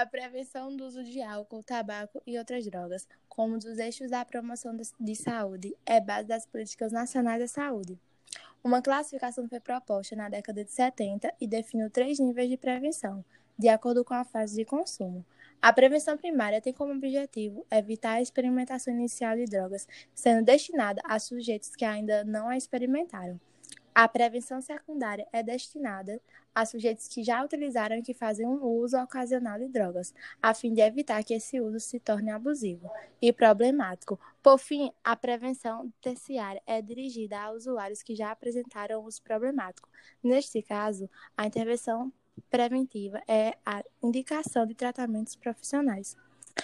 A prevenção do uso de álcool, tabaco e outras drogas, como dos eixos da promoção de saúde, é base das políticas nacionais da saúde. Uma classificação foi proposta na década de 70 e definiu três níveis de prevenção, de acordo com a fase de consumo. A prevenção primária tem como objetivo evitar a experimentação inicial de drogas, sendo destinada a sujeitos que ainda não a experimentaram. A prevenção secundária é destinada a sujeitos que já utilizaram e que fazem um uso ocasional de drogas, a fim de evitar que esse uso se torne abusivo e problemático. Por fim, a prevenção terciária é dirigida a usuários que já apresentaram uso problemático. Neste caso, a intervenção preventiva é a indicação de tratamentos profissionais.